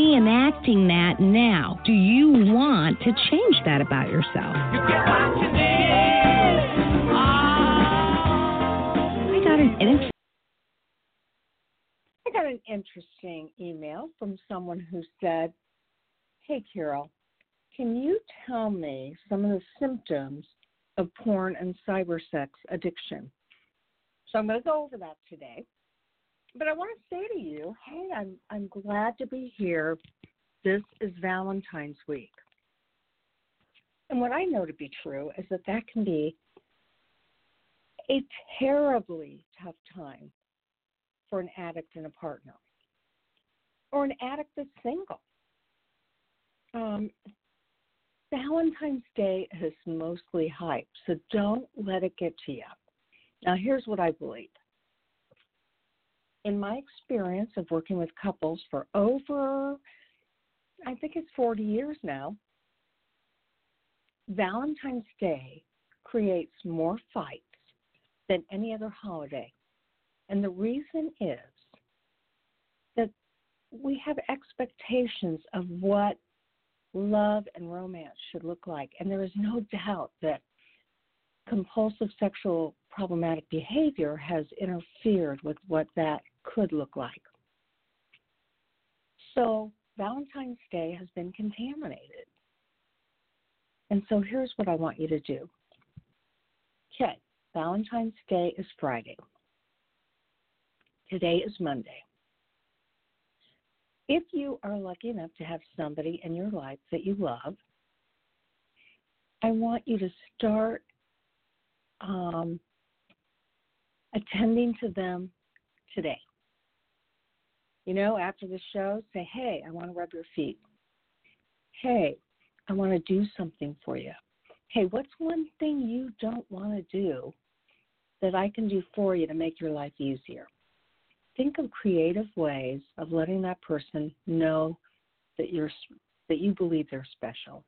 reenacting that now. Do you want to change that about yourself? I got an, an I got an interesting email from someone who said, Hey, Carol, can you tell me some of the symptoms of porn and cyber sex addiction? So I'm going to go over that today. But I want to say to you, hey, I'm, I'm glad to be here. This is Valentine's week. And what I know to be true is that that can be a terribly tough time for an addict and a partner, or an addict that's single. Um, Valentine's Day is mostly hype, so don't let it get to you. Now, here's what I believe. In my experience of working with couples for over, I think it's 40 years now, Valentine's Day creates more fights than any other holiday. And the reason is that we have expectations of what love and romance should look like. And there is no doubt that compulsive sexual problematic behavior has interfered with what that could look like. So Valentine's Day has been contaminated. And so here's what I want you to do. Okay, Valentine's Day is Friday. Today is Monday. If you are lucky enough to have somebody in your life that you love, I want you to start um, attending to them today. You know, after the show, say, hey, I want to rub your feet. Hey, I want to do something for you. Hey, what's one thing you don't want to do that I can do for you to make your life easier? Think of creative ways of letting that person know that you're that you believe they're special.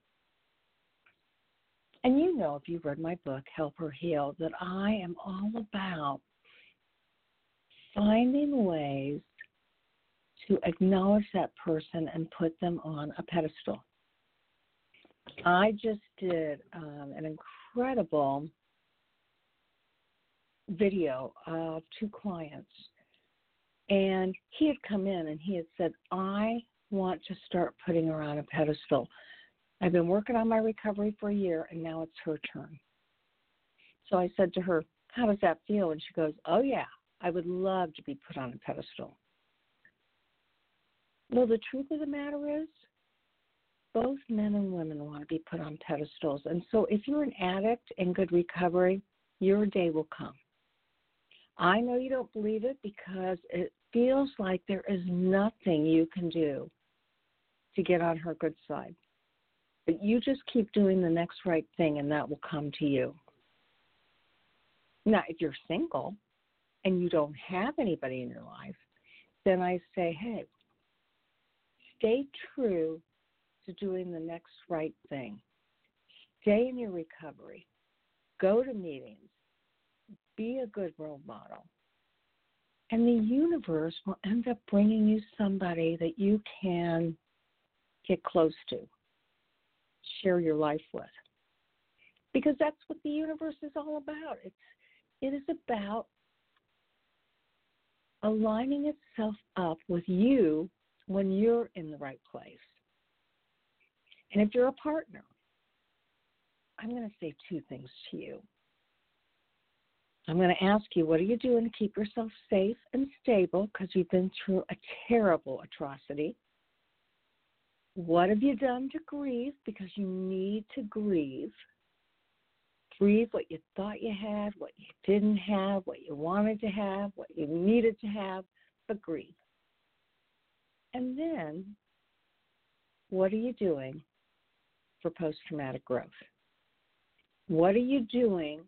And you know, if you've read my book, Help Her Heal, that I am all about finding ways to acknowledge that person and put them on a pedestal. I just did um, an incredible video of two clients, and he had come in and he had said, I want to start putting her on a pedestal. I've been working on my recovery for a year, and now it's her turn. So I said to her, How does that feel? And she goes, Oh, yeah, I would love to be put on a pedestal. Well, the truth of the matter is, both men and women want to be put on pedestals. And so if you're an addict in good recovery, your day will come. I know you don't believe it because it feels like there is nothing you can do. to get on her good side. But you just keep doing the next right thing and that will come to you. Now, if you're single and you don't have anybody in your life, then I say, hey, stay true to doing the next right thing. Stay in your recovery. Go to meetings. Be a good role model. And the universe will end up bringing you somebody that you can get close to, share your life with. Because that's what the universe is all about. It's it is about aligning itself up with you when you're in the right place. And if you're a partner, I'm going to say two things to you. I'm going to ask you, what are you doing to keep yourself safe and stable because you've been through a terrible atrocity? What have you done to grieve because you need to grieve? Grieve what you thought you had, what you didn't have, what you wanted to have, what you needed to have, but grieve. And then, what are you doing for post traumatic growth? What are you doing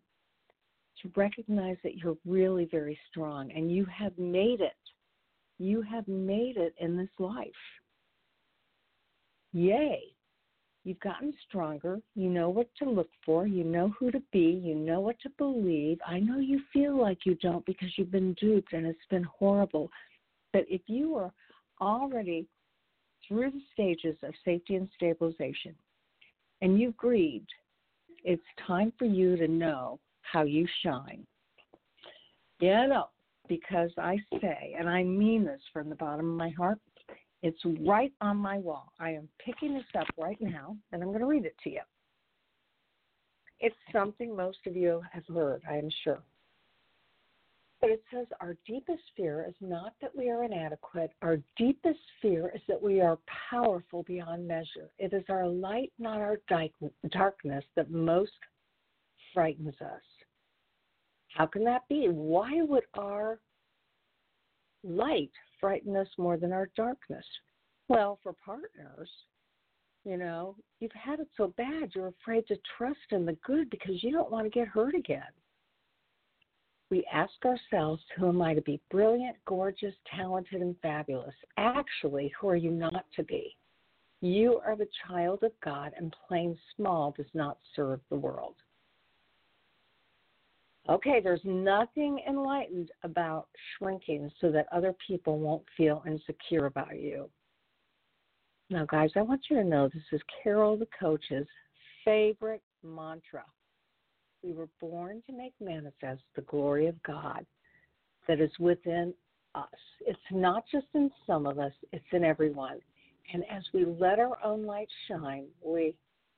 to recognize that you're really very strong and you have made it? You have made it in this life. Yay. You've gotten stronger. You know what to look for. You know who to be. You know what to believe. I know you feel like you don't because you've been duped and it's been horrible. But if you are already through the stages of safety and stabilization and you've grieved, it's time for you to know how you shine. Yeah, no, because I say, and I mean this from the bottom of my heart, it's right on my wall. I am picking this up right now, and I'm going to read it to you. It's something most of you have heard, I am sure. But it says, Our deepest fear is not that we are inadequate. Our deepest fear is that we are powerful beyond measure. It is our light, not our darkness, that most frightens us. How can that be? Why would our light frighten us more than our darkness? Well, for partners, you know, you've had it so bad you're afraid to trust in the good because you don't want to get hurt again. We ask ourselves, who am I to be brilliant, gorgeous, talented, and fabulous? Actually, who are you not to be? You are the child of God, and playing small does not serve the world. Okay, there's nothing enlightened about shrinking so that other people won't feel insecure about you. Now, guys, I want you to know this is Carol the coach's favorite mantra. We were born to make manifest the glory of God that is within us. It's not just in some of us, it's in everyone. And as we let our own light shine, we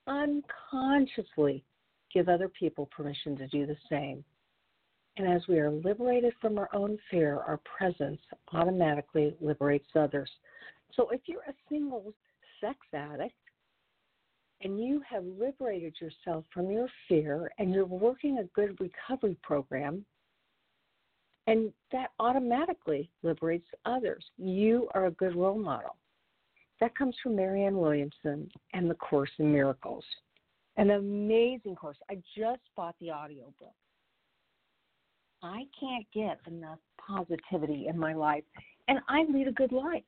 unconsciously give other people permission to do the same. And as we are liberated from our own fear, our presence automatically liberates others. So if you're a single sex addict and you have liberated yourself from your fear and you're working a good recovery program, and that automatically liberates others. You are a good role model. That comes from Marianne Williamson and the Course in Miracles. An amazing course. I just bought the audio book. I can't get enough positivity in my life, and I lead a good life.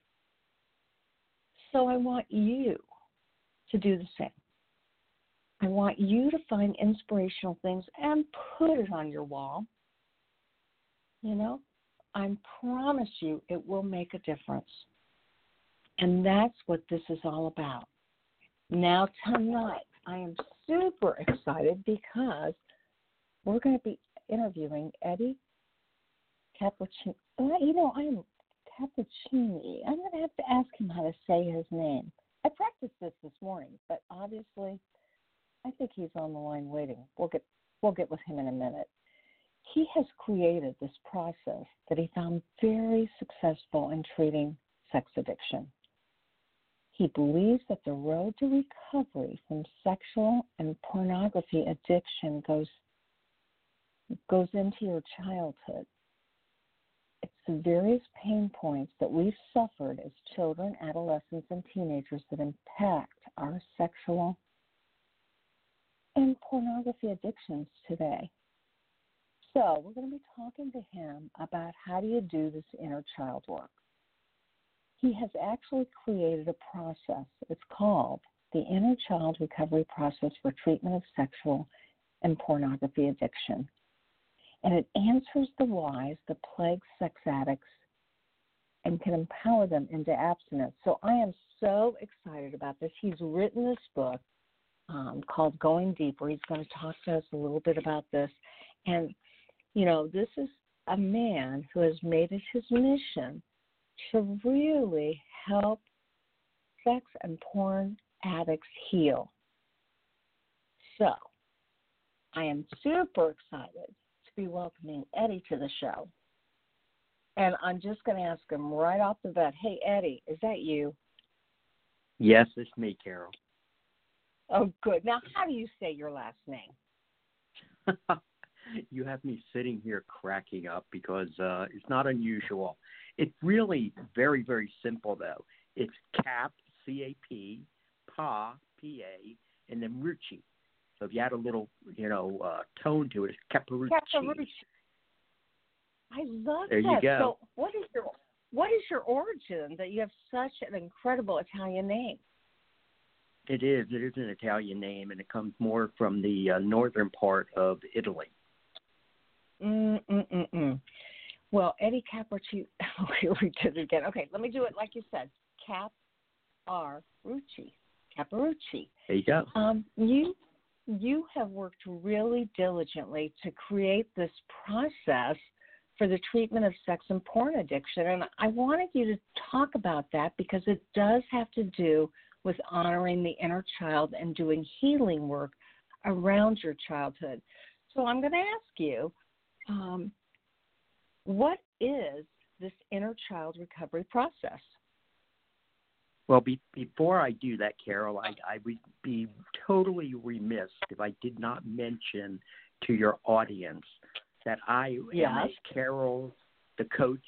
So I want you to do the same. I want you to find inspirational things and put it on your wall. You know, I promise you it will make a difference. And that's what this is all about. Now, tonight, I am super excited because we're going to be interviewing Eddie Cappuccini. You know, I'm Cappuccini. I'm going to have to ask him how to say his name. I practiced this this morning, but obviously, I think he's on the line waiting. We'll get we'll get with him in a minute. He has created this process that he found very successful in treating sex addiction. He believes that the road to recovery from sexual and pornography addiction goes goes into your childhood. It's the various pain points that we've suffered as children, adolescents, and teenagers that impact our sexual and pornography addictions today. So, we're going to be talking to him about how do you do this inner child work. He has actually created a process. It's called the Inner Child Recovery Process for Treatment of Sexual and Pornography Addiction. And it answers the whys that plague sex addicts and can empower them into abstinence. So I am so excited about this. He's written this book um, called Going Deep, where He's going to talk to us a little bit about this. And, you know, this is a man who has made it his mission to really help sex and porn addicts heal. So, I am super excited to be welcoming Eddie to the show. And I'm just going to ask him right off the bat hey, Eddie, is that you? Yes, it's me, Carol. Oh, good. Now, how do you say your last name? you have me sitting here cracking up because uh, it's not unusual. It's really very, very simple, though. It's Cap, C A P, Pa, P A, and then Rucci. So if you add a little, you know, uh, tone to it, it's Capparucci. Capparucci. I love there that. You go. So what is your what is your origin that you have such an incredible Italian name? It is. It is an Italian name, and it comes more from the uh, northern part of Italy. Mm mm mm. Well, Eddie Capparucci. Here we did it again. Okay, let me do it like you said. Cap R Rucci. Capparucci. There you go. Um, you you have worked really diligently to create this process for the treatment of sex and porn addiction. And I wanted you to talk about that because it does have to do with honoring the inner child and doing healing work around your childhood. So I'm going to ask you um, what is this inner child recovery process? Well, be, before I do that, Carol, I, I would be totally remiss if I did not mention to your audience that I yes. am Carol, the coach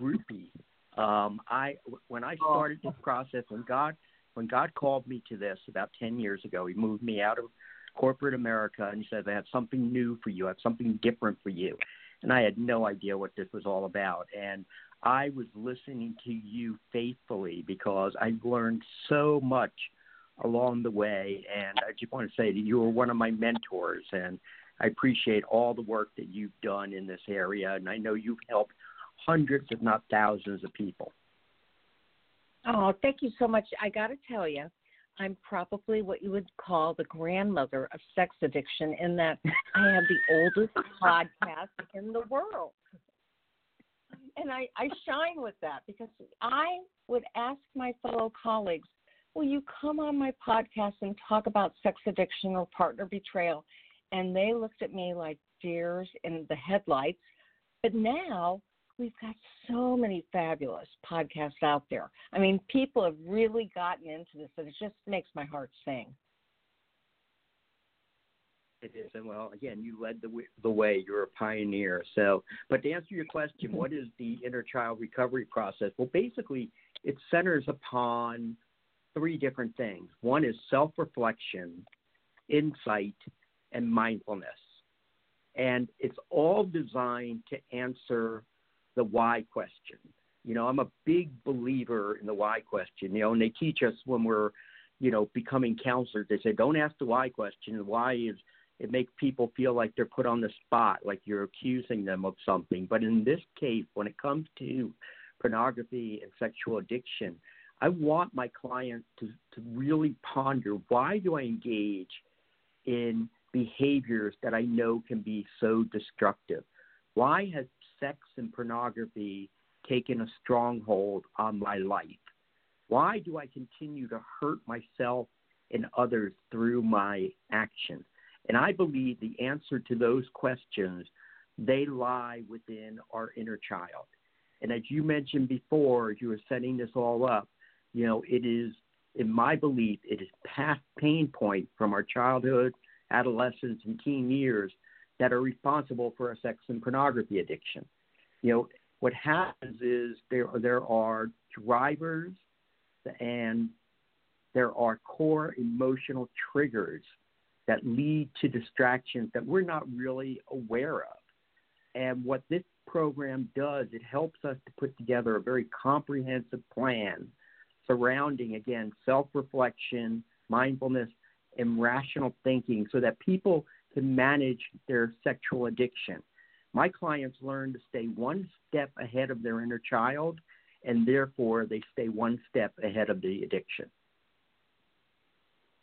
groupie. Um, I when I started this process, when God when God called me to this about ten years ago, He moved me out of corporate America and He said, "I have something new for you. I have something different for you." And I had no idea what this was all about. And I was listening to you faithfully because I learned so much along the way. And I just want to say that you were one of my mentors, and I appreciate all the work that you've done in this area. And I know you've helped hundreds, if not thousands, of people. Oh, thank you so much. I got to tell you, I'm probably what you would call the grandmother of sex addiction in that I have the oldest podcast in the world and I, I shine with that because I would ask my fellow colleagues, will you come on my podcast and talk about sex addiction or partner betrayal? And they looked at me like deers in the headlights. But now we've got so many fabulous podcasts out there. I mean, people have really gotten into this, and it just makes my heart sing. It is, and well, again, you led the the way. You're a pioneer. So, but to answer your question, what is the inner child recovery process? Well, basically, it centers upon three different things. One is self-reflection, insight, and mindfulness, and it's all designed to answer the why question. You know, I'm a big believer in the why question. You know, and they teach us when we're, you know, becoming counselors. They say, don't ask the why question. The why is it makes people feel like they're put on the spot, like you're accusing them of something. But in this case, when it comes to pornography and sexual addiction, I want my clients to, to really ponder why do I engage in behaviors that I know can be so destructive? Why has sex and pornography taken a stronghold on my life? Why do I continue to hurt myself and others through my actions? And I believe the answer to those questions, they lie within our inner child. And as you mentioned before, you were setting this all up, you know, it is, in my belief, it is past pain point from our childhood, adolescence, and teen years that are responsible for our sex and pornography addiction. You know, what happens is there there are drivers and there are core emotional triggers that lead to distractions that we're not really aware of. And what this program does, it helps us to put together a very comprehensive plan surrounding, again, self reflection, mindfulness, and rational thinking so that people can manage their sexual addiction. My clients learn to stay one step ahead of their inner child, and therefore they stay one step ahead of the addiction.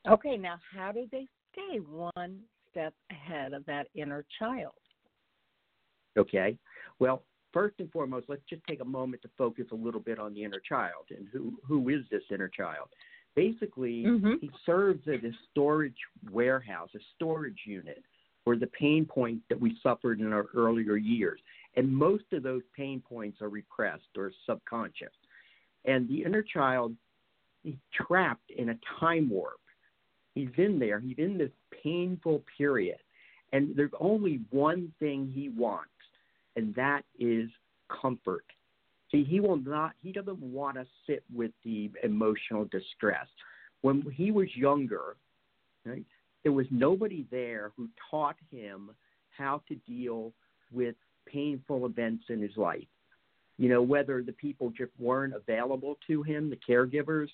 Okay, now how do they stay one step ahead of that inner child? Okay, well, first and foremost, let's just take a moment to focus a little bit on the inner child and who who is this inner child. Basically, mm-hmm. he serves as a storage warehouse, a storage unit for the pain points that we suffered in our earlier years. And most of those pain points are repressed or subconscious. And the inner child is trapped in a time warp. He's in there, he's in this painful period. And there's only one thing he wants, and that is comfort. See, he will not, he doesn't want to sit with the emotional distress. When he was younger, right, there was nobody there who taught him how to deal with painful events in his life. You know, whether the people just weren't available to him, the caregivers,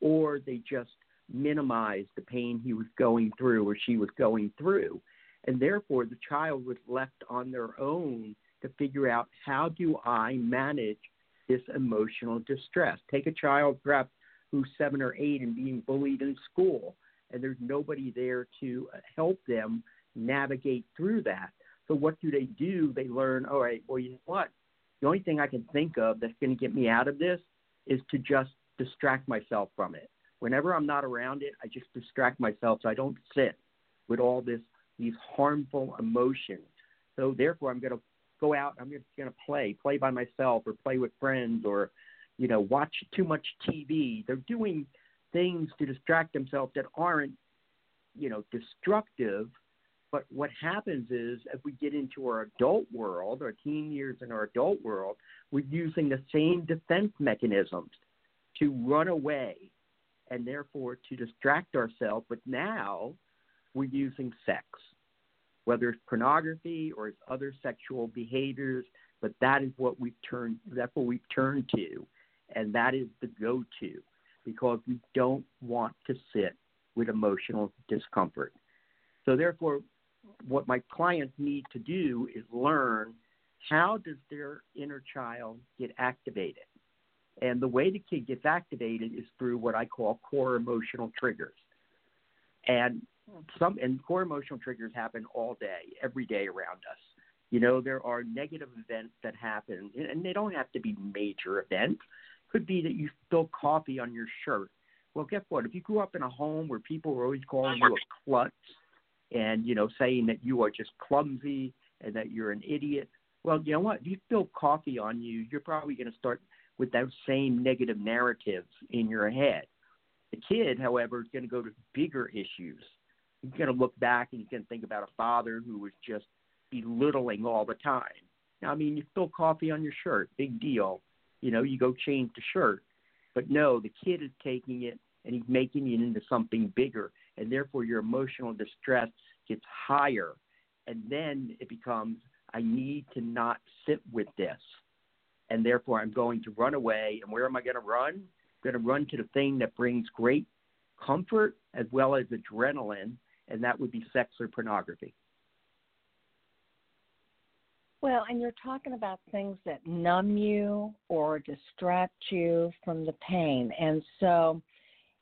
or they just minimized the pain he was going through or she was going through. And therefore, the child was left on their own to figure out how do I manage this emotional distress. Take a child perhaps who's seven or eight and being bullied in school, and there's nobody there to uh, help them navigate through that. So what do they do? They learn, all right, well, you know what? The only thing I can think of that's going to get me out of this is to just distract myself from it. Whenever I'm not around it, I just distract myself so I don't sit with all this these harmful emotions. So therefore, I'm going to go out. I'm just going to play, play by myself, or play with friends, or you know, watch too much TV. They're doing things to distract themselves that aren't, you know, destructive. But what happens is, as we get into our adult world, our teen years in our adult world, we're using the same defense mechanisms to run away and therefore to distract ourselves. But now we're using sex whether it's pornography or it's other sexual behaviors, but that is what we've turned that's what we've turned to. And that is the go to because we don't want to sit with emotional discomfort. So therefore what my clients need to do is learn how does their inner child get activated? And the way the kid gets activated is through what I call core emotional triggers. And some and core emotional triggers happen all day, every day around us. You know, there are negative events that happen, and they don't have to be major events. Could be that you spill coffee on your shirt. Well, guess what? If you grew up in a home where people were always calling you a klutz and, you know, saying that you are just clumsy and that you're an idiot, well, you know what? If you spill coffee on you, you're probably going to start with those same negative narratives in your head. The kid, however, is going to go to bigger issues he's going to look back and going to think about a father who was just belittling all the time. Now, I mean, you spill coffee on your shirt, big deal. You know, you go change the shirt. But no, the kid is taking it and he's making it into something bigger. And therefore, your emotional distress gets higher. And then it becomes, I need to not sit with this. And therefore, I'm going to run away. And where am I going to run? I'm going to run to the thing that brings great comfort as well as adrenaline and that would be sex or pornography. Well, and you're talking about things that numb you or distract you from the pain. And so,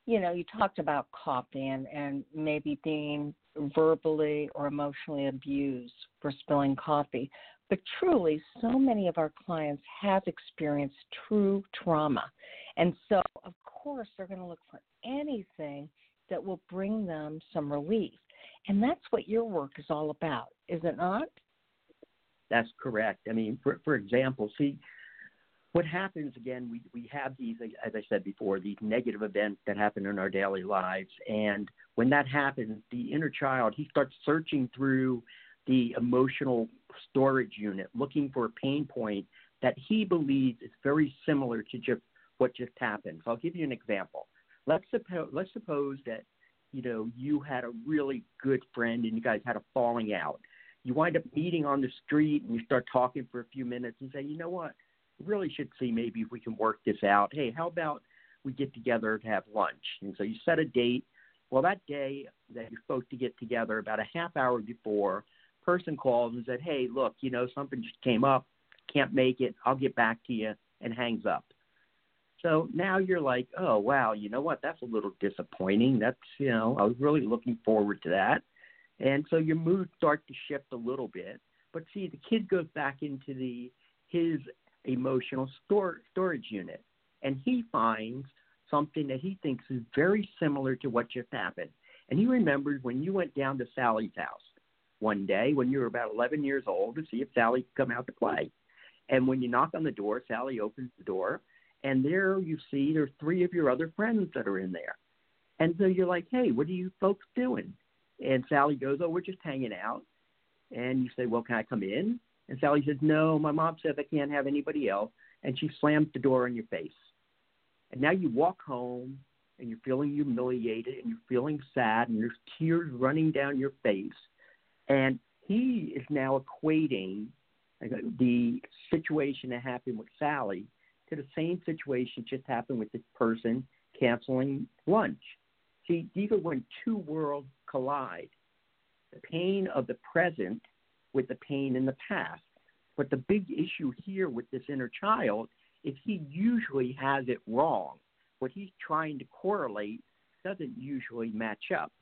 you know, you talked about coffee and, and maybe being verbally or emotionally abused for spilling coffee. But truly, so many of our clients have experienced true trauma. And so, of course, they're going to look for anything that will bring them some relief. And that's what your work is all about, is it not? That's correct. I mean, for, for example, see, what happens again, we, we have these, as I said before, these negative events that happen in our daily lives. And when that happens, the inner child, he starts searching through the emotional storage unit, looking for a pain point that he believes is very similar to just what just happened. So I'll give you an example. Let's suppose let's suppose that you know you had a really good friend and you guys had a falling out. You wind up meeting on the street and you start talking for a few minutes and say, you know what, we really should see maybe if we can work this out. Hey, how about we get together to have lunch? And so you set a date. Well, that day that you're supposed to get together, about a half hour before, person calls and said, hey, look, you know, something just came up, can't make it. I'll get back to you, and hangs up. So now you're like, oh wow, you know what? That's a little disappointing. That's you know, I was really looking forward to that. And so your mood starts to shift a little bit. But see, the kid goes back into the his emotional store, storage unit, and he finds something that he thinks is very similar to what just happened. And he remembers when you went down to Sally's house one day when you were about 11 years old to see if Sally could come out to play. And when you knock on the door, Sally opens the door, and there you see there's three of your other friends that are in there. And so you're like, hey, what are you folks doing? And Sally goes, oh, we're just hanging out. And you say, well, can I come in? And Sally says, no, my mom says I can't have anybody else. And she slams the door in your face. And now you walk home and you're feeling humiliated and you're feeling sad and there's tears running down your face. And he is now equating the situation that happened with Sally to the same situation just happened with this person canceling lunch. See, these are when two worlds collide the pain of the present with the pain in the past. But the big issue here with this inner child is he usually has it wrong. What he's trying to correlate doesn't usually match up.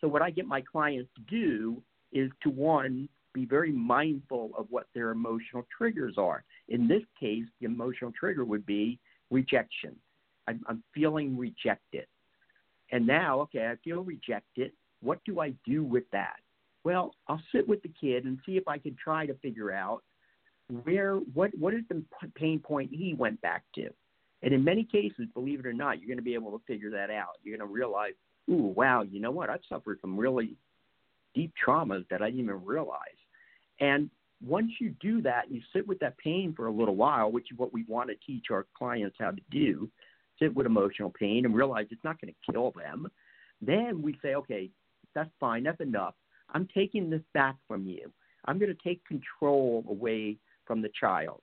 So, what I get my clients to do is to one, be very mindful of what their emotional triggers are. In this case, the emotional trigger would be rejection. I'm, I'm feeling rejected. And now, okay, I feel rejected. What do I do with that? Well, I'll sit with the kid and see if I can try to figure out where what what is the pain point he went back to. And in many cases, believe it or not, you're going to be able to figure that out. You're going to realize, ooh, wow, you know what? I've suffered from really deep traumas that I didn't even realize. And once you do that, and you sit with that pain for a little while, which is what we want to teach our clients how to do sit with emotional pain and realize it's not going to kill them. Then we say, okay, that's fine, that's enough. I'm taking this back from you. I'm going to take control away from the child.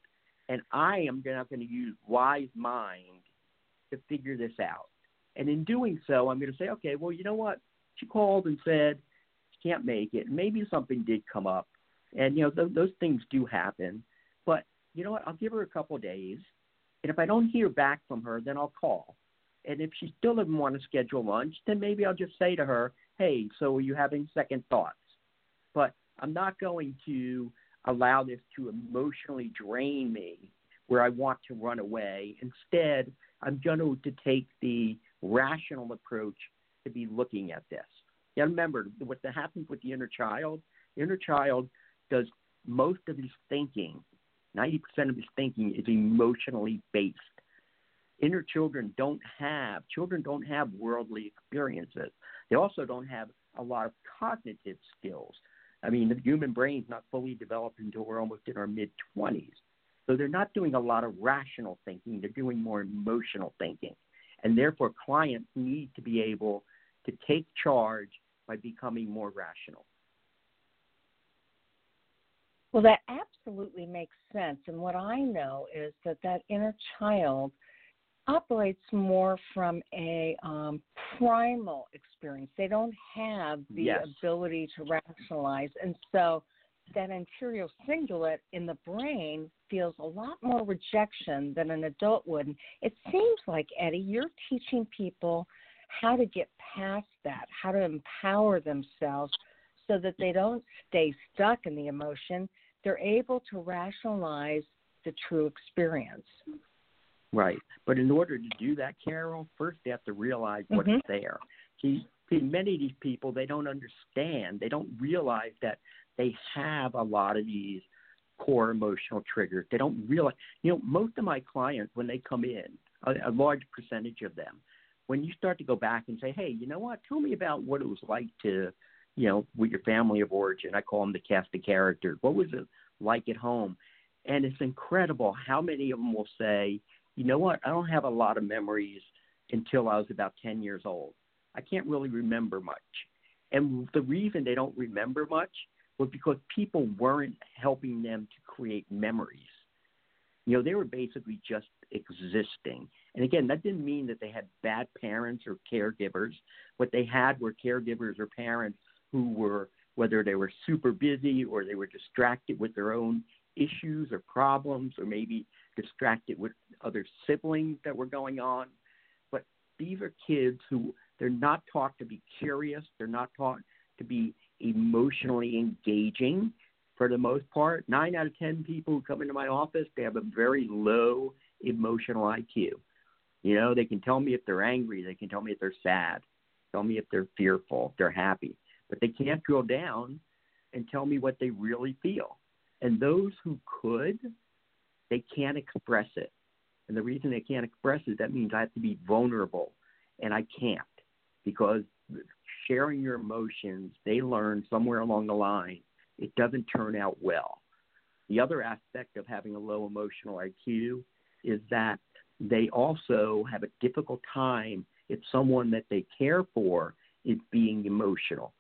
And I am not going to use wise mind to figure this out. And in doing so, I'm going to say, okay, well, you know what? She called and said, she can't make it. Maybe something did come up, and you know th- those things do happen. But you know what? I'll give her a couple days, and if I don't hear back from her, then I'll call. And if she still doesn't want to schedule lunch, then maybe I'll just say to her, "Hey, so are you having second thoughts?" But I'm not going to allow this to emotionally drain me where I want to run away. Instead, I'm going to, to take the rational approach to be looking at this. Yeah, remember what happens with the inner child. The inner child does most of his thinking. Ninety percent of his thinking is emotionally based. Inner children don't have children don't have worldly experiences. They also don't have a lot of cognitive skills. I mean, the human brain's not fully developed until we're almost in our mid 20s. So they're not doing a lot of rational thinking, they're doing more emotional thinking. And therefore, clients need to be able to take charge by becoming more rational. Well, that absolutely makes sense. And what I know is that that inner child operates more from a um, primal experience. They don't have the yes. ability to rationalize. And so that anterior cingulate in the brain feels a lot more rejection than an adult would. And it seems like, Eddie, you're teaching people how to get past that, how to empower themselves so that they don't stay stuck in the emotion. They're able to rationalize the true experience. Right. But in order to do that, Carol, first they have to realize what's mm-hmm. there. See, many of these people, they don't understand. They don't realize that they have a lot of these core emotional triggers. They don't realize, you know, most of my clients, when they come in, a, a large percentage of them, when you start to go back and say, hey, you know what? Tell me about what it was like to, you know, with your family of origin. I call them the cast of characters. What was it like at home? And it's incredible how many of them will say, you know what, I don't have a lot of memories until I was about 10 years old. I can't really remember much. And the reason they don't remember much was because people weren't helping them to create memories. You know, they were basically just existing. And again, that didn't mean that they had bad parents or caregivers. What they had were caregivers or parents who were, whether they were super busy or they were distracted with their own issues or problems, or maybe distracted with other siblings that were going on. But these are kids who they're not taught to be curious, they're not taught to be emotionally engaging for the most part. Nine out of 10 people who come into my office, they have a very low emotional IQ. You know, they can tell me if they're angry, they can tell me if they're sad, tell me if they're fearful, if they're happy, but they can't drill down and tell me what they really feel. And those who could, they can't express it. And the reason they can't express it, that means I have to be vulnerable, and I can't because sharing your emotions, they learn somewhere along the line, it doesn't turn out well. The other aspect of having a low emotional IQ is that they also have a difficult time if someone that they care for is being emotional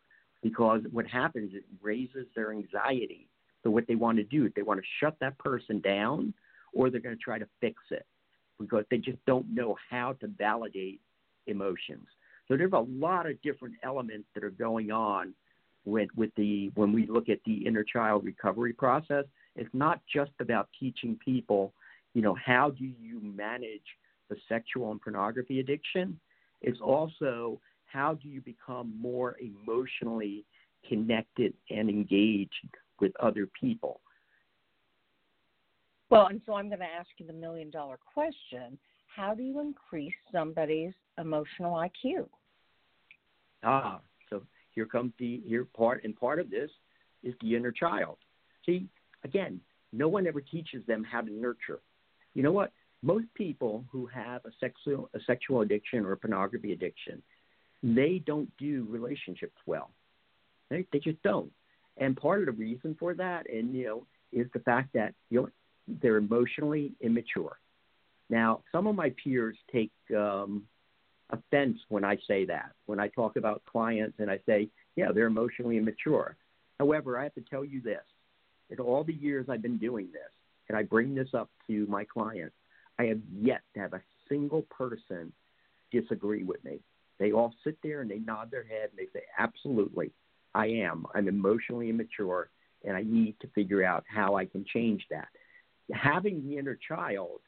because what happens is it raises their anxiety. So what they want to do they want to shut that person down or they're going to try to fix it because they just don't know how to validate emotions. So there's a lot of different elements that are going on with with the when we look at the inner child recovery process. It's not just about teaching people, you know, how do you manage the sexual and pornography addiction. It's also how do you become more emotionally connected and engaged with other people. Well, and so I'm going to ask you the million dollar question how do you increase somebody's emotional IQ? Ah, so here comes the here part and part of this is the inner child. See, again, no one ever teaches them how to nurture. You know what? Most people who have a sexual a sexual addiction or a pornography addiction, they don't do relationships well. They they just don't. And part of the reason for that, and you know, is the fact that you know they're emotionally immature. Now, some of my peers take um, offense when I say that. When I talk about clients and I say, yeah, they're emotionally immature. However, I have to tell you this: in all the years I've been doing this, and I bring this up to my clients, I have yet to have a single person disagree with me. They all sit there and they nod their head and they say, absolutely, I am. I'm emotionally immature and I need to figure out how I can change that. Having the inner child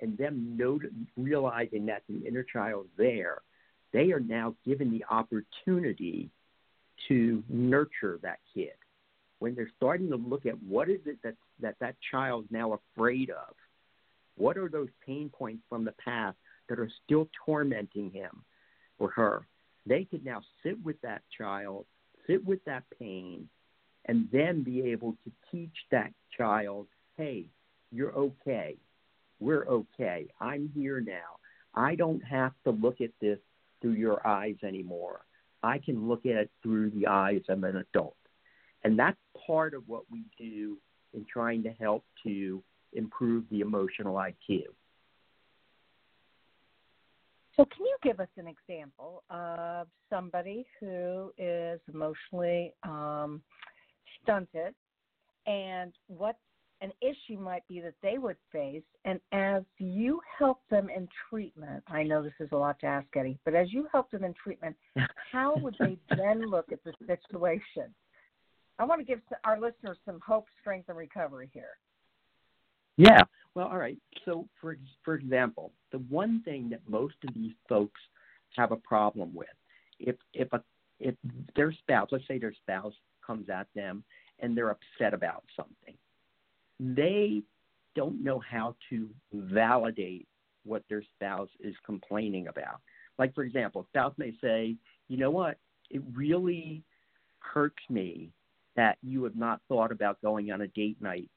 and them not- realizing that the inner child is there, they are now given the opportunity to nurture that kid. When they're starting to look at what is it that that, that child's now afraid of, what are those pain points from the past that are still tormenting him or her, they could now sit with that child, sit with that pain, and then be able to teach that child, hey, you're okay we're okay. I'm here now. I don't have to look at this through your eyes anymore. I can look at it through the eyes of an adult. And that's part of what we do in trying to help to improve the emotional IQ. So, can you give us an example of somebody who is emotionally um, stunted and what an issue might be that they would face. And as you help them in treatment, I know this is a lot to ask, Eddie, but as you help them in treatment, how would they then look at the situation? I want to give our listeners some hope, strength, and recovery here. Yeah. Well, all right. So, for for example, the one thing that most of these folks have a problem with, if if a if their spouse, let's say their spouse comes at them and they're upset about something, they don't know how to validate what their spouse is complaining about. Like, for example, spouse may say, you know what, it really hurts me that you have not thought about going on a date night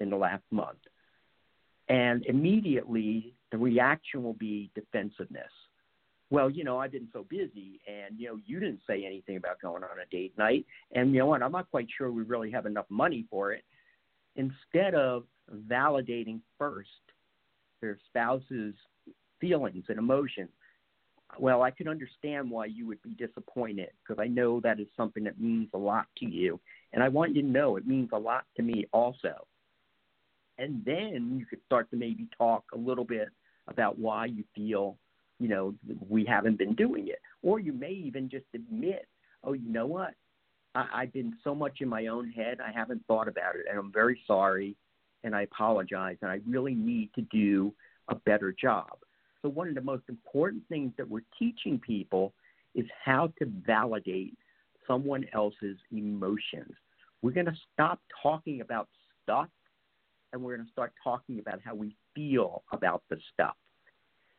in the last month. And immediately the reaction will be defensiveness. Well, you know, I've been so busy and, you know, you didn't say anything about going on a date night. And, you know what, I'm not quite sure we really have enough money for it instead of validating first their spouse's feelings and emotions. Well, I can understand why you would be disappointed because I know that is something that means a lot to you. And I want you to know it means a lot to me also. And then you could start to maybe talk a little bit about why you feel, you know, we haven't been doing it. Or you may even just admit, oh, you know what? I, I've been so much in my own head, I haven't thought about it. And I'm very sorry and I apologize. And I really need to do a better job. So, one of the most important things that we're teaching people is how to validate someone else's emotions. We're going to stop talking about stuff and we're going to start talking about how we feel about the stuff.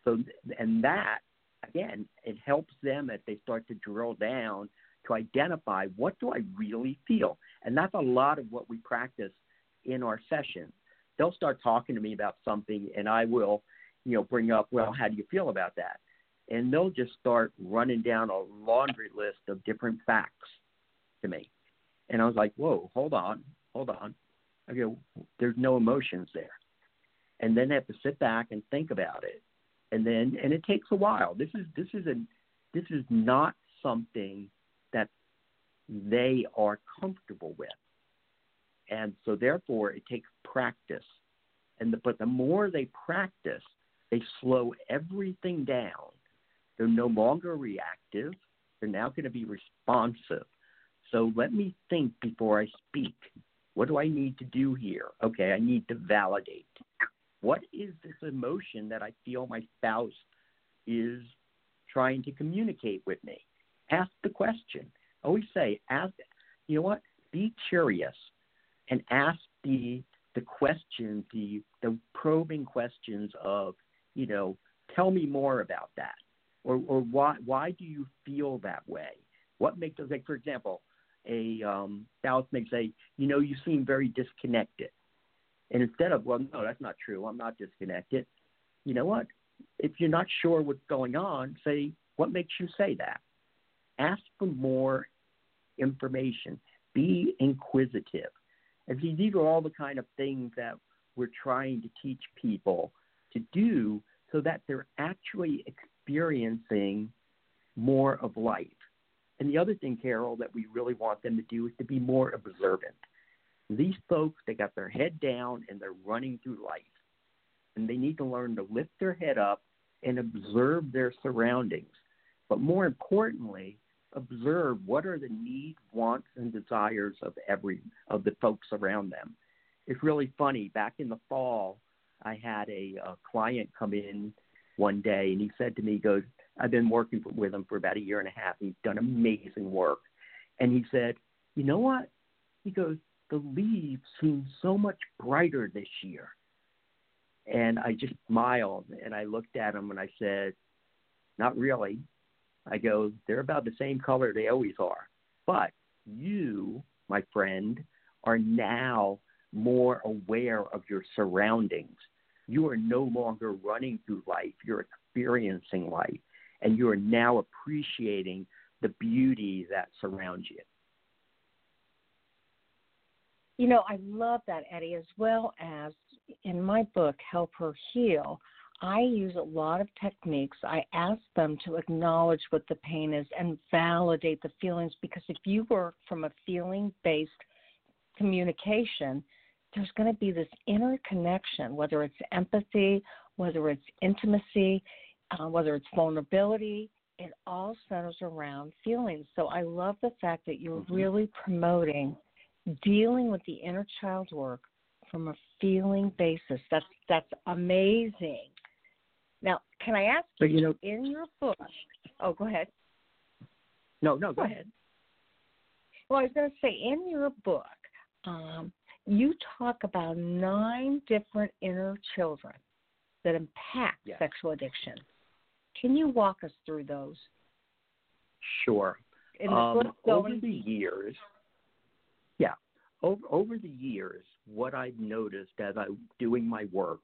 So, and that, again, it helps them as they start to drill down to identify what do I really feel. And that's a lot of what we practice in our sessions. They'll start talking to me about something, and I will you know, bring up, well, how do you feel about that? And they'll just start running down a laundry list of different facts to me. And I was like, whoa, hold on, hold on. Go, there's no emotions there. And then they have to sit back and think about it. And then, and it takes a while. This is, this is a, this is not something that they are comfortable with. And so therefore it takes practice. And the, but the more they practice, they slow everything down. They're no longer reactive. They're now going to be responsive. So let me think before I speak. What do I need to do here? Okay, I need to validate. What is this emotion that I feel my spouse is trying to communicate with me? Ask the question. I always say, ask, you know what? Be curious and ask the the questions, the the probing questions of you know, tell me more about that, or or why why do you feel that way? What makes like for example, a um, spouse may say, you know, you seem very disconnected, and instead of well, no, that's not true. I'm not disconnected. You know what? If you're not sure what's going on, say what makes you say that. Ask for more information. Be inquisitive. And see, these are all the kind of things that we're trying to teach people to do so that they're actually experiencing more of life. And the other thing, Carol, that we really want them to do is to be more observant. These folks, they got their head down and they're running through life. And they need to learn to lift their head up and observe their surroundings. But more importantly, observe what are the needs, wants, and desires of every of the folks around them. It's really funny. Back in the fall, I had a, a client come in one day and he said to me, he goes, I've been working with him for about a year and a half. He's done amazing work. And he said, you know what? He goes, the leaves seem so much brighter this year. And I just smiled and I looked at him and I said, not really. I go, they're about the same color they always are. But you, my friend, are now more aware of your surroundings you are no longer running through life, you're experiencing life, and you are now appreciating the beauty that surrounds you. You know, I love that, Eddie, as well as in my book, Help Her Heal. I use a lot of techniques. I ask them to acknowledge what the pain is and validate the feelings because if you work from a feeling based communication, there's going to be this inner connection, whether it's empathy, whether it's intimacy, uh, whether it's vulnerability. It all centers around feelings. So I love the fact that you're mm-hmm. really promoting dealing with the inner child work from a feeling basis. That's that's amazing. Now, can I ask but, you, you know, in your book? Oh, go ahead. No, no, go ahead. Well, I was going to say in your book, um, you talk about nine different inner children that impact yes. sexual addiction. Can you walk us through those? Sure. The um, over the years, yeah, over, over the years, what I've noticed as I'm doing my work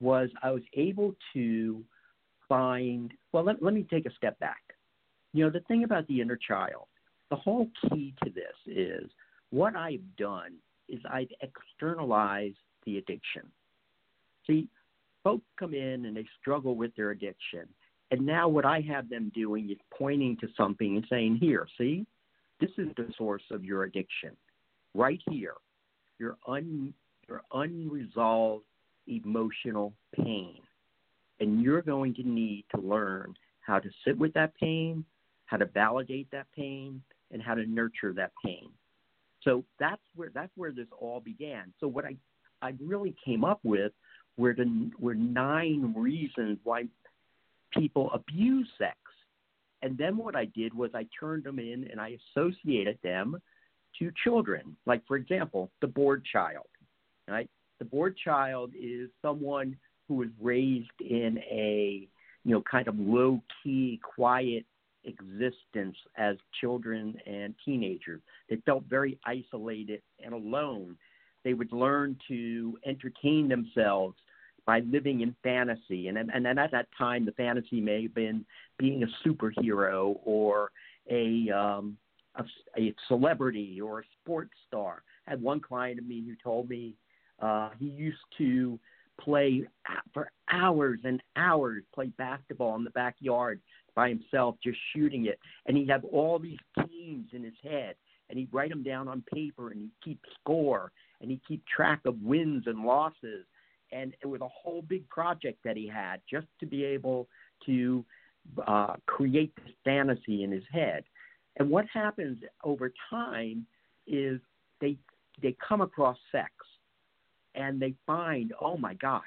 was I was able to find, well, let, let me take a step back. You know, the thing about the inner child, the whole key to this is what I've done is I've externalized the addiction. See, folks come in and they struggle with their addiction. And now what I have them doing is pointing to something and saying, here, see, this is the source of your addiction. Right here. Your un your unresolved emotional pain. And you're going to need to learn how to sit with that pain, how to validate that pain, and how to nurture that pain. So that's where that's where this all began. So what I I really came up with were the were nine reasons why people abuse sex. And then what I did was I turned them in and I associated them to children. Like for example, the bored child. Right? The bored child is someone who was raised in a you know kind of low key, quiet existence as children and teenagers. They felt very isolated and alone. They would learn to entertain themselves by living in fantasy. And, and then at that time, the fantasy may have been being a superhero or a, um, a, a celebrity or a sports star. I had one client of me who told me uh, he used to play for hours and hours, play basketball in the backyard by himself, just shooting it. And he'd have all these teams in his head, and he'd write them down on paper, and he'd keep score, and he'd keep track of wins and losses and it was a whole big project that he had just to be able to uh, create this fantasy in his head. And what happens over time is they they come across sex and they find, oh my gosh,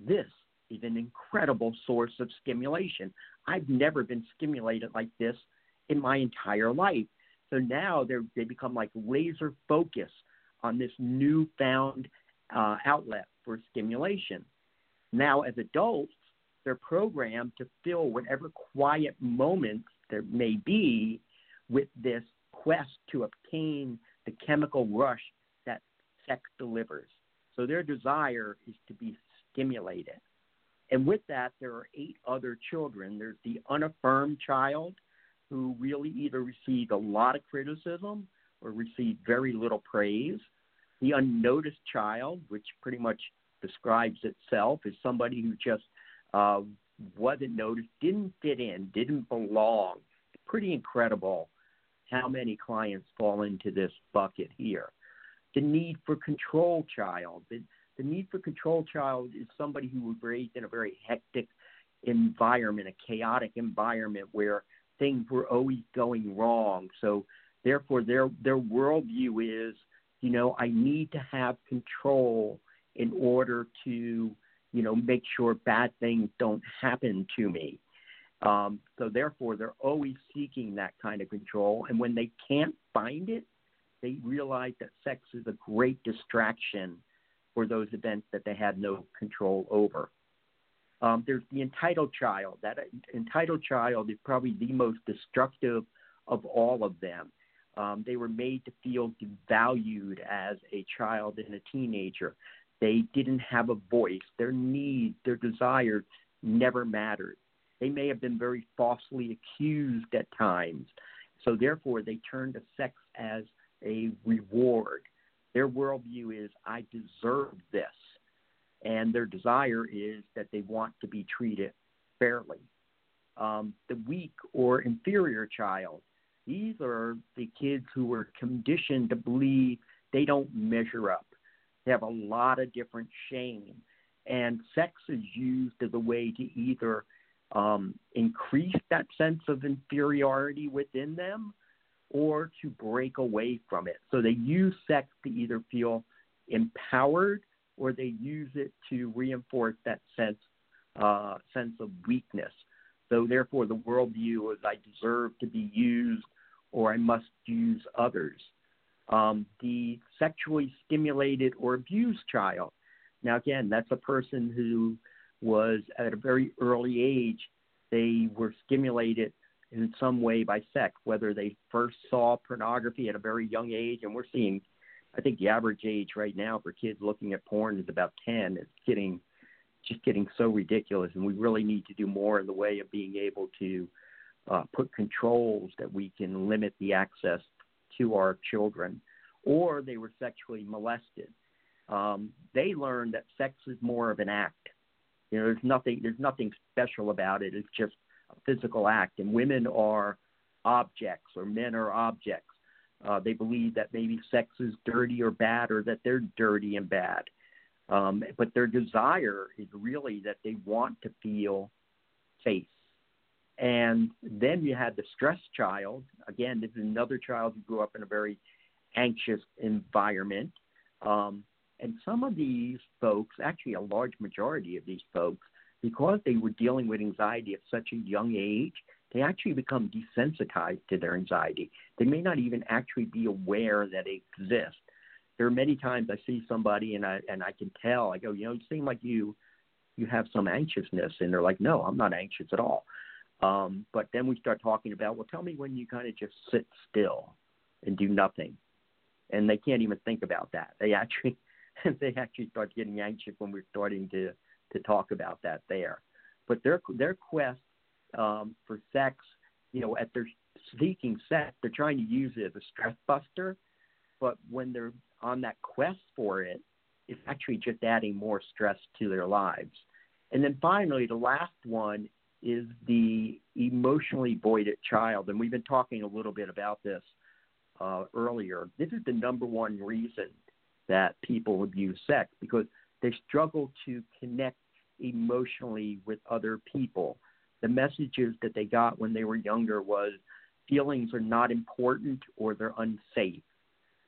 this is an incredible source of stimulation. I've never been stimulated like this in my entire life. So now they they become like laser focused on this newfound uh, outlet for stimulation. Now, as adults, they're programmed to fill whatever quiet moments there may be with this quest to obtain the chemical rush that sex delivers. So their desire is to be stimulated. And with that, there are eight other children. There's the unaffirmed child, who really either received a lot of criticism or received very little praise. The unnoticed child, which pretty much describes itself as somebody who just uh, wasn't noticed, didn't fit in, didn't belong. Pretty incredible how many clients fall into this bucket here. The need for control child. The, the need for control child is somebody who was raised in a very hectic environment, a chaotic environment where things were always going wrong. So therefore their their worldview is you know, I need to have control in order to, you know, make sure bad things don't happen to me. Um, so therefore, they're always seeking that kind of control. And when they can't find it, they realize that sex is a great distraction for those events that they had no control over. Um, there's the entitled child. That entitled child is probably the most destructive of all of them. Um, they were made to feel devalued as a child and a teenager. They didn't have a voice. Their needs, their desires never mattered. They may have been very falsely accused at times. So, therefore, they turned to sex as a reward. Their worldview is, I deserve this. And their desire is that they want to be treated fairly. Um, the weak or inferior child these are the kids who were conditioned to believe they don't measure up. They have a lot of different shame. And sex is used as a way to either um, increase that sense of inferiority within them or to break away from it. So they use sex to either feel empowered or they use it to reinforce that sense uh, sense of weakness. So therefore, the worldview is I deserve to be used or I must use others. Um, the sexually stimulated or abused child. Now, again, that's a person who was at a very early age, they were stimulated in some way by sex, whether they first saw pornography at a very young age, and we're seeing, I think the average age right now for kids looking at porn is about 10. It's getting just getting so ridiculous, and we really need to do more in the way of being able to uh, put controls that we can limit the access to our children, or they were sexually molested. Um, they learned that sex is more of an act. You know, there's nothing there's nothing special about it. It's just a physical act, and women are objects or men are objects. Uh, they believe that maybe sex is dirty or bad, or that they're dirty and bad. Um, but their desire is really that they want to feel safe. And then you had the stress child. Again, this is another child who grew up in a very anxious environment. Um, and some of these folks, actually a large majority of these folks, because they were dealing with anxiety at such a young age, they actually become desensitized to their anxiety. They may not even actually be aware that it exists. There are many times I see somebody and I and I can tell. I go, you know, you seem like you you have some anxiousness, and they're like, no, I'm not anxious at all. Um, but then we start talking about, well, tell me when you kind of just sit still and do nothing, and they can't even think about that. They actually they actually start getting anxious when we're starting to to talk about that there. But their their quest um, for sex, you know, at their seeking sex, they're trying to use it as a stress buster. But when they're on that quest for it, it's actually just adding more stress to their lives. And then finally, the last one is the emotionally voided child. And we've been talking a little bit about this uh, earlier. This is the number one reason that people abuse sex because they struggle to connect emotionally with other people. The messages that they got when they were younger was feelings are not important or they're unsafe.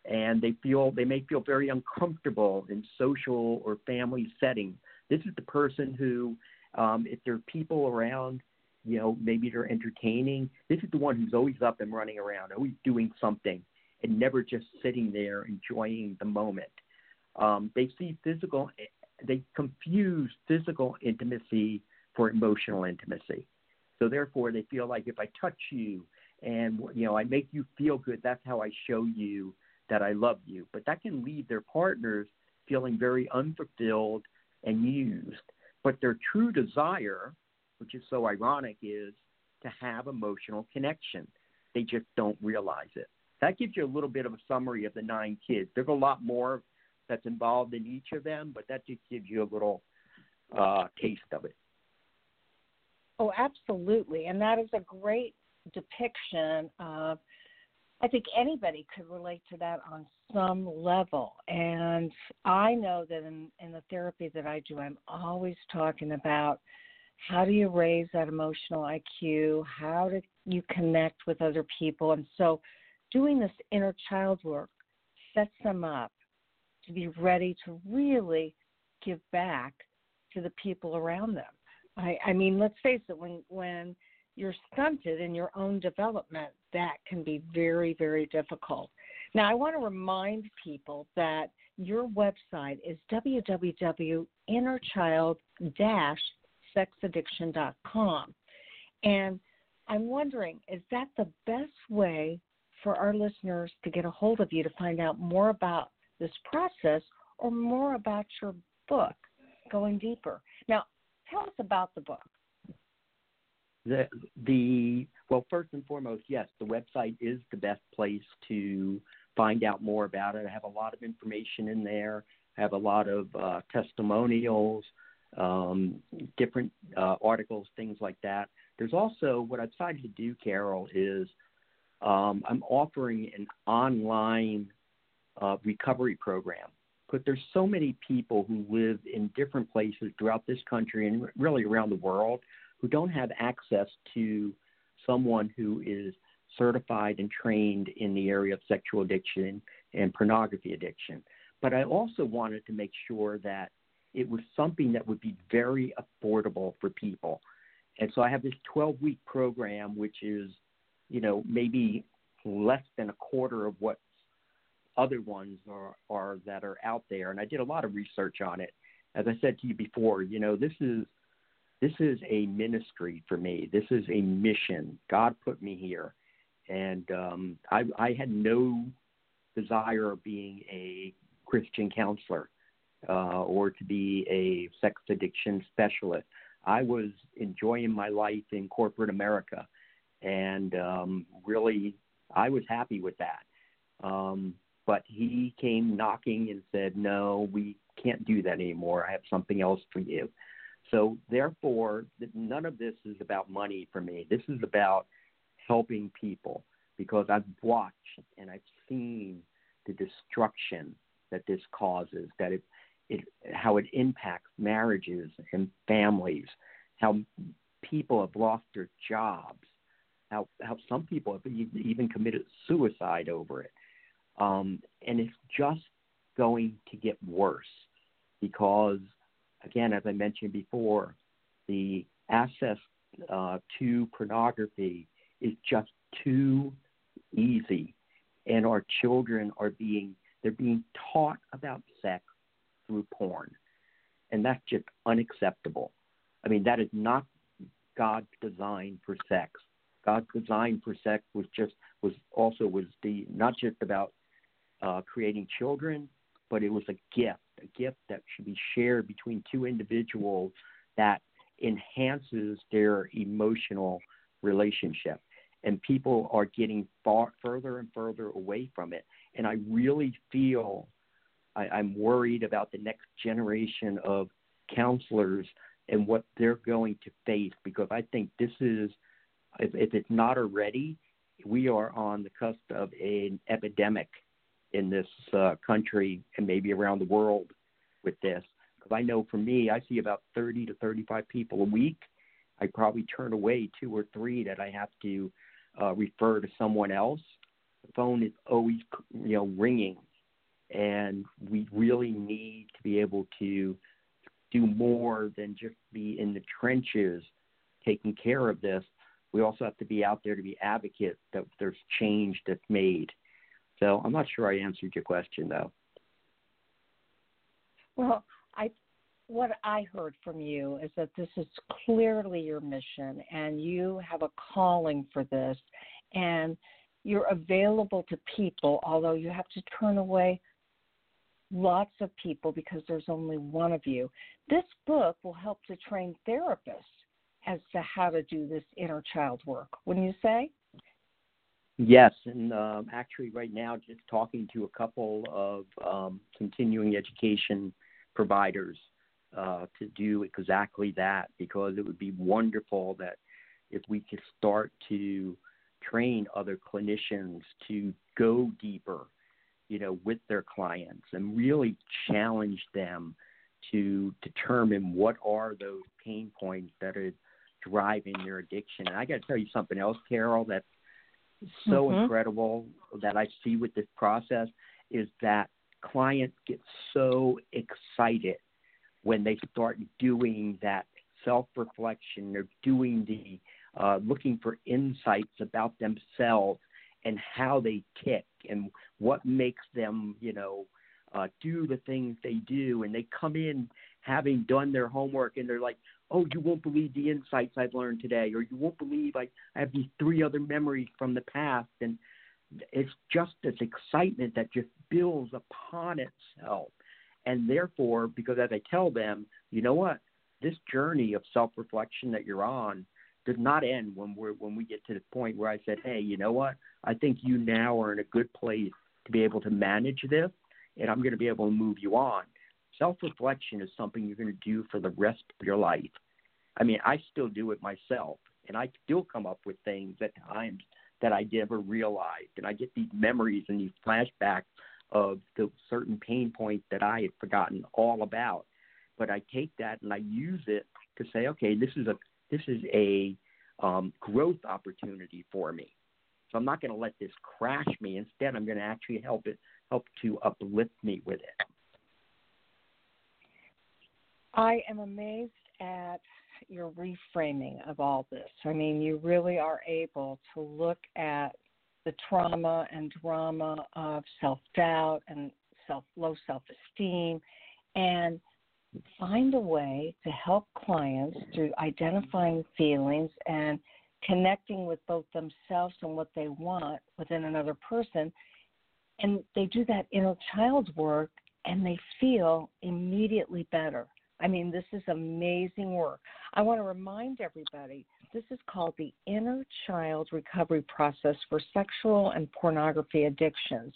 And they feel they may feel very uncomfortable in social or family settings. This is the person who, um, if there are people around, you know, maybe they're entertaining. This is the one who's always up and running around, always doing something and never just sitting there enjoying the moment. Um, they see physical, they confuse physical intimacy for emotional intimacy. So therefore, they feel like if I touch you and you know I make you feel good, that's how I show you that I love you. But that can leave their partners feeling very unfulfilled and used. But their true desire, which is so ironic, is to have emotional connection. They just don't realize it that gives you a little bit of a summary of the nine kids. There's a lot more that's involved in each of them, but that just gives you a little uh, taste of it. Oh, absolutely. And that is a great depiction of, I think anybody could relate to that on some level. And I know that in, in the therapy that I do, I'm always talking about how do you raise that emotional IQ? How do you connect with other people? And so, doing this inner child work sets them up to be ready to really give back to the people around them. I, I mean, let's face it, when when you're stunted in your own development, that can be very, very difficult. Now, I want to remind people that your website is www.innerchild-sexaddiction.com. And I'm wondering, is that the best way for our listeners to get a hold of you to find out more about this process or more about your book, Going Deeper. Now, tell us about the book. The, the well, first and foremost, yes, the website is the best place to find out more about it. I have a lot of information in there. I have a lot of uh, testimonials, um, different uh, articles, things like that. There's also what I've decided to do, Carol, is um, I'm offering an online uh, recovery program. But there's so many people who live in different places throughout this country and really around the world who don't have access to someone who is certified and trained in the area of sexual addiction and pornography addiction. But I also wanted to make sure that it was something that would be very affordable for people. And so I have this 12 week program, which is you know, maybe less than a quarter of what other ones are, are that are out there. And I did a lot of research on it. As I said to you before, you know, this is this is a ministry for me. This is a mission. God put me here, and um, I, I had no desire of being a Christian counselor uh, or to be a sex addiction specialist. I was enjoying my life in corporate America and um, really I was happy with that. Um, but he came knocking and said, "No, we can't do that anymore. I have something else for you." So therefore, none of this is about money for me. This is about helping people because I've watched and I've seen the destruction that this causes, that it, it how it impacts marriages and families, how people have lost their jobs, how how some people have even committed suicide over it, um, and it's just going to get worse because, again, as I mentioned before, the access uh, to pornography is just too easy, and our children are being they're being taught about sex through porn, and that's just unacceptable. I mean, that is not God's design for sex. God's design for sex was just was also was the not just about uh, creating children, but it was a gift, a gift that should be shared between two individuals that enhances their emotional relationship. And people are getting far further and further away from it. And I really feel I, I'm worried about the next generation of counselors and what they're going to face because I think this is, if, if it's not already, we are on the cusp of an epidemic in this uh, country and maybe around the world with this. Because I know for me, I see about 30 to 35 people a week. I probably turn away two or three that I have to uh, refer to someone else. The phone is always, you know, ringing, and we really need to be able to do more than just be in the trenches taking care of this. We also have to be out there to be advocates that there's change that's made. So I'm not sure I answered your question though. Well, I what I heard from you is that this is clearly your mission and you have a calling for this and you're available to people although you have to turn away lots of people because there's only one of you. This book will help to train therapists as to how to do this inner child work, wouldn't you say? Yes, and um, actually, right now, just talking to a couple of um, continuing education providers uh, to do exactly that because it would be wonderful that if we could start to train other clinicians to go deeper you know, with their clients and really challenge them to determine what are those pain points that are driving their addiction. And I got to tell you something else, Carol, that's so mm-hmm. incredible that I see with this process is that clients get so excited when they start doing that self reflection. They're doing the uh, looking for insights about themselves and how they tick and what makes them, you know, uh, do the things they do. And they come in having done their homework and they're like, oh, you won't believe the insights I've learned today, or you won't believe I, I have these three other memories from the past. And it's just this excitement that just builds upon itself. And therefore, because as I tell them, you know what, this journey of self reflection that you're on does not end when we're when we get to the point where I said, hey, you know what? I think you now are in a good place to be able to manage this, and I'm going to be able to move you on. Self reflection is something you're going to do for the rest of your life. I mean, I still do it myself, and I still come up with things at times that I never realized, and I get these memories and these flashbacks of the certain pain points that I had forgotten all about. But I take that and I use it to say, okay, this is a this is a um, growth opportunity for me. So I'm not going to let this crash me. Instead, I'm going to actually help it help to uplift me with it. I am amazed at your reframing of all this. I mean, you really are able to look at the trauma and drama of self doubt and self low self esteem and find a way to help clients through identifying feelings and connecting with both themselves and what they want within another person. And they do that inner child work and they feel immediately better. I mean, this is amazing work. I want to remind everybody this is called the Inner Child Recovery Process for Sexual and Pornography Addictions.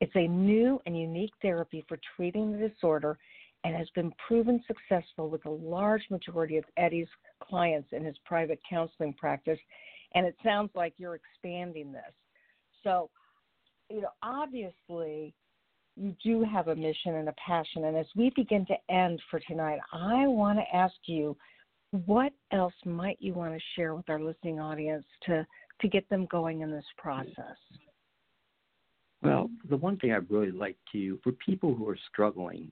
It's a new and unique therapy for treating the disorder and has been proven successful with a large majority of Eddie's clients in his private counseling practice. And it sounds like you're expanding this. So, you know, obviously, you do have a mission and a passion. And as we begin to end for tonight, I want to ask you what else might you want to share with our listening audience to, to get them going in this process? Well, the one thing I'd really like to, for people who are struggling,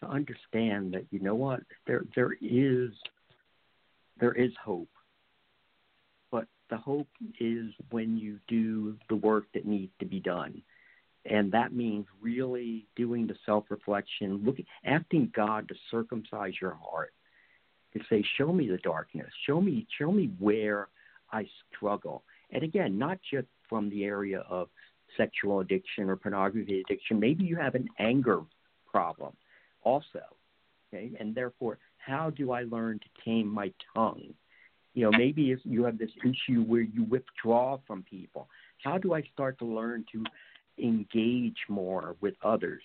to understand that you know what there there is there is hope, but the hope is when you do the work that needs to be done, and that means really doing the self reflection, looking, asking God to circumcise your heart, to say, show me the darkness, show me show me where I struggle, and again, not just from the area of sexual addiction or pornography addiction. Maybe you have an anger problem also. Okay, and therefore, how do I learn to tame my tongue? You know, maybe if you have this issue where you withdraw from people, how do I start to learn to engage more with others?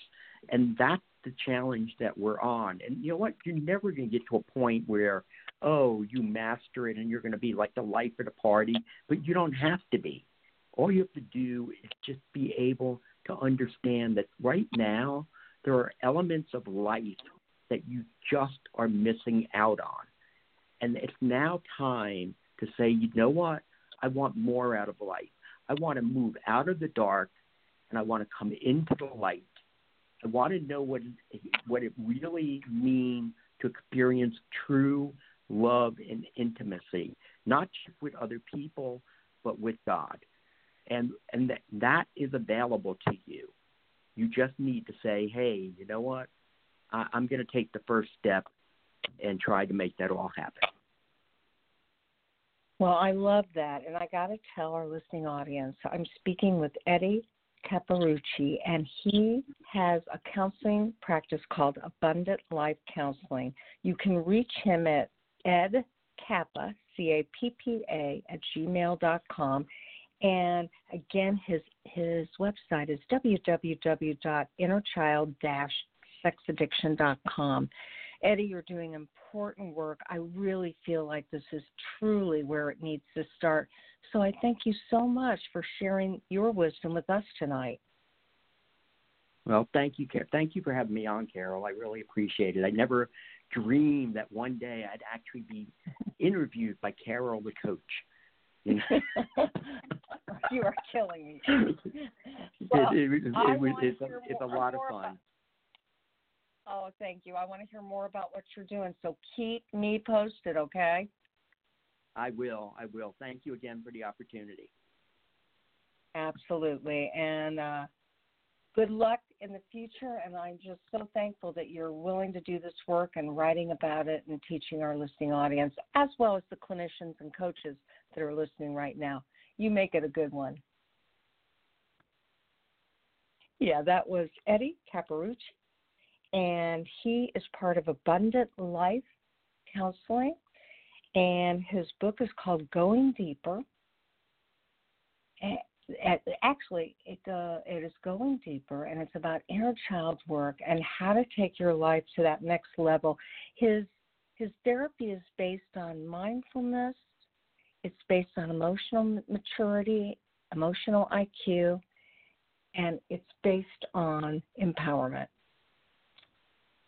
And that's the challenge that we're on. And you know what? You're never going to get to a point where, oh, you master it and you're going to be like the life of the party, but you don't have to be. All you have to do is just be able to understand that right now there are elements of life that you just are missing out on. And it's now time to say, you know what? I want more out of life. I want to move out of the dark and I want to come into the light. I want to know what what it really means to experience true love and intimacy, not just with other people, but with God. And and that, that is available to you. You just need to say, hey, you know what? I, I'm going to take the first step and try to make that all happen. Well, I love that. And I got to tell our listening audience, I'm speaking with Eddie Capparucci, and he has a counseling practice called Abundant Life Counseling. You can reach him at ed Cappa, C A P P A, at gmail.com. And again, his his website is www.innerchild-sexaddiction.com. Eddie, you're doing important work. I really feel like this is truly where it needs to start. So I thank you so much for sharing your wisdom with us tonight. Well, thank you, thank you for having me on, Carol. I really appreciate it. I never dreamed that one day I'd actually be interviewed by Carol, the coach. you are killing me. well, it, it, it, it it's, a, it's a lot of fun. Oh, thank you. I want to hear more about what you're doing. So keep me posted, okay? I will. I will. Thank you again for the opportunity. Absolutely. And uh, good luck in the future. And I'm just so thankful that you're willing to do this work and writing about it and teaching our listening audience, as well as the clinicians and coaches that are listening right now. You make it a good one. Yeah, that was Eddie Capparucci, and he is part of Abundant Life Counseling, and his book is called Going Deeper. Actually, it uh, it is going deeper, and it's about inner child work and how to take your life to that next level. His his therapy is based on mindfulness, it's based on emotional maturity, emotional IQ, and it's based on empowerment.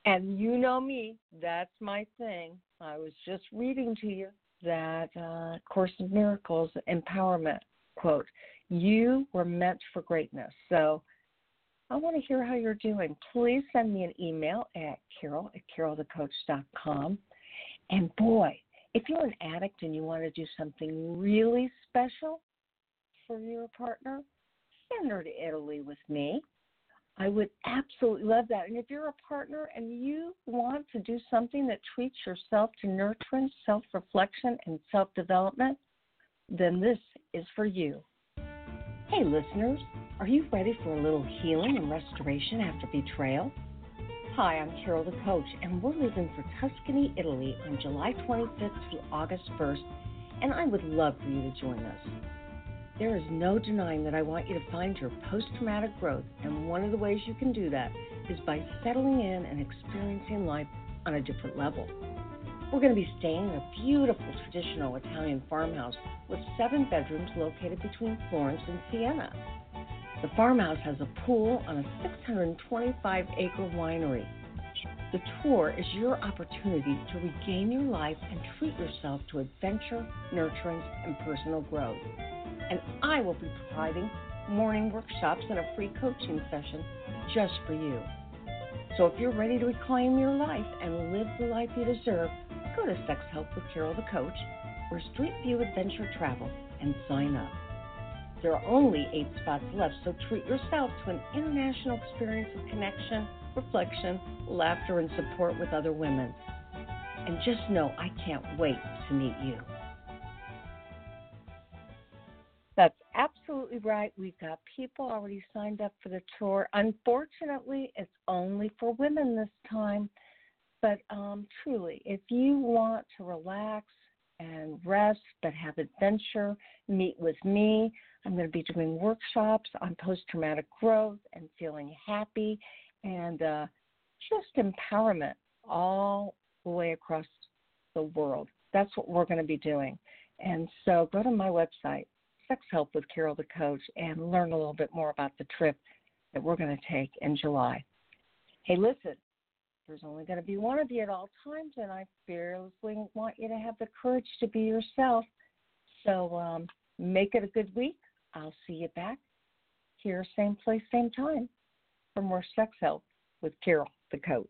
And you know me, that's my thing. I was just reading to you that uh, Course in Miracles empowerment quote. You were meant for greatness. So I want to hear how you're doing. Please send me an email at carol at carolthecoach.com. And boy, if you're an addict and you want to do something really special for your partner, send her to Italy with me. I would absolutely love that. And if you're a partner and you want to do something that treats yourself to nurturing, self reflection, and self development, then this is for you. Hey, listeners, are you ready for a little healing and restoration after betrayal? Hi, I'm Carol the Coach, and we're leaving for Tuscany, Italy on July 25th through August 1st, and I would love for you to join us. There is no denying that I want you to find your post traumatic growth, and one of the ways you can do that is by settling in and experiencing life on a different level. We're going to be staying in a beautiful traditional Italian farmhouse with seven bedrooms located between Florence and Siena. The farmhouse has a pool on a 625 acre winery. The tour is your opportunity to regain your life and treat yourself to adventure, nurturing, and personal growth. And I will be providing morning workshops and a free coaching session just for you. So if you're ready to reclaim your life and live the life you deserve, go to Sex Help with Carol the Coach or Street View Adventure Travel and sign up. There are only eight spots left, so treat yourself to an international experience of connection, reflection, laughter, and support with other women. And just know I can't wait to meet you. Absolutely right. We've got people already signed up for the tour. Unfortunately, it's only for women this time. But um, truly, if you want to relax and rest but have adventure, meet with me. I'm going to be doing workshops on post traumatic growth and feeling happy and uh, just empowerment all the way across the world. That's what we're going to be doing. And so go to my website, Sex Help with Carol the Coach, and learn a little bit more about the trip that we're going to take in July. Hey, listen, there's only going to be one of you at all times, and I fearlessly want you to have the courage to be yourself. So um, make it a good week. I'll see you back here, same place, same time, for more sex help with Carol, the coach.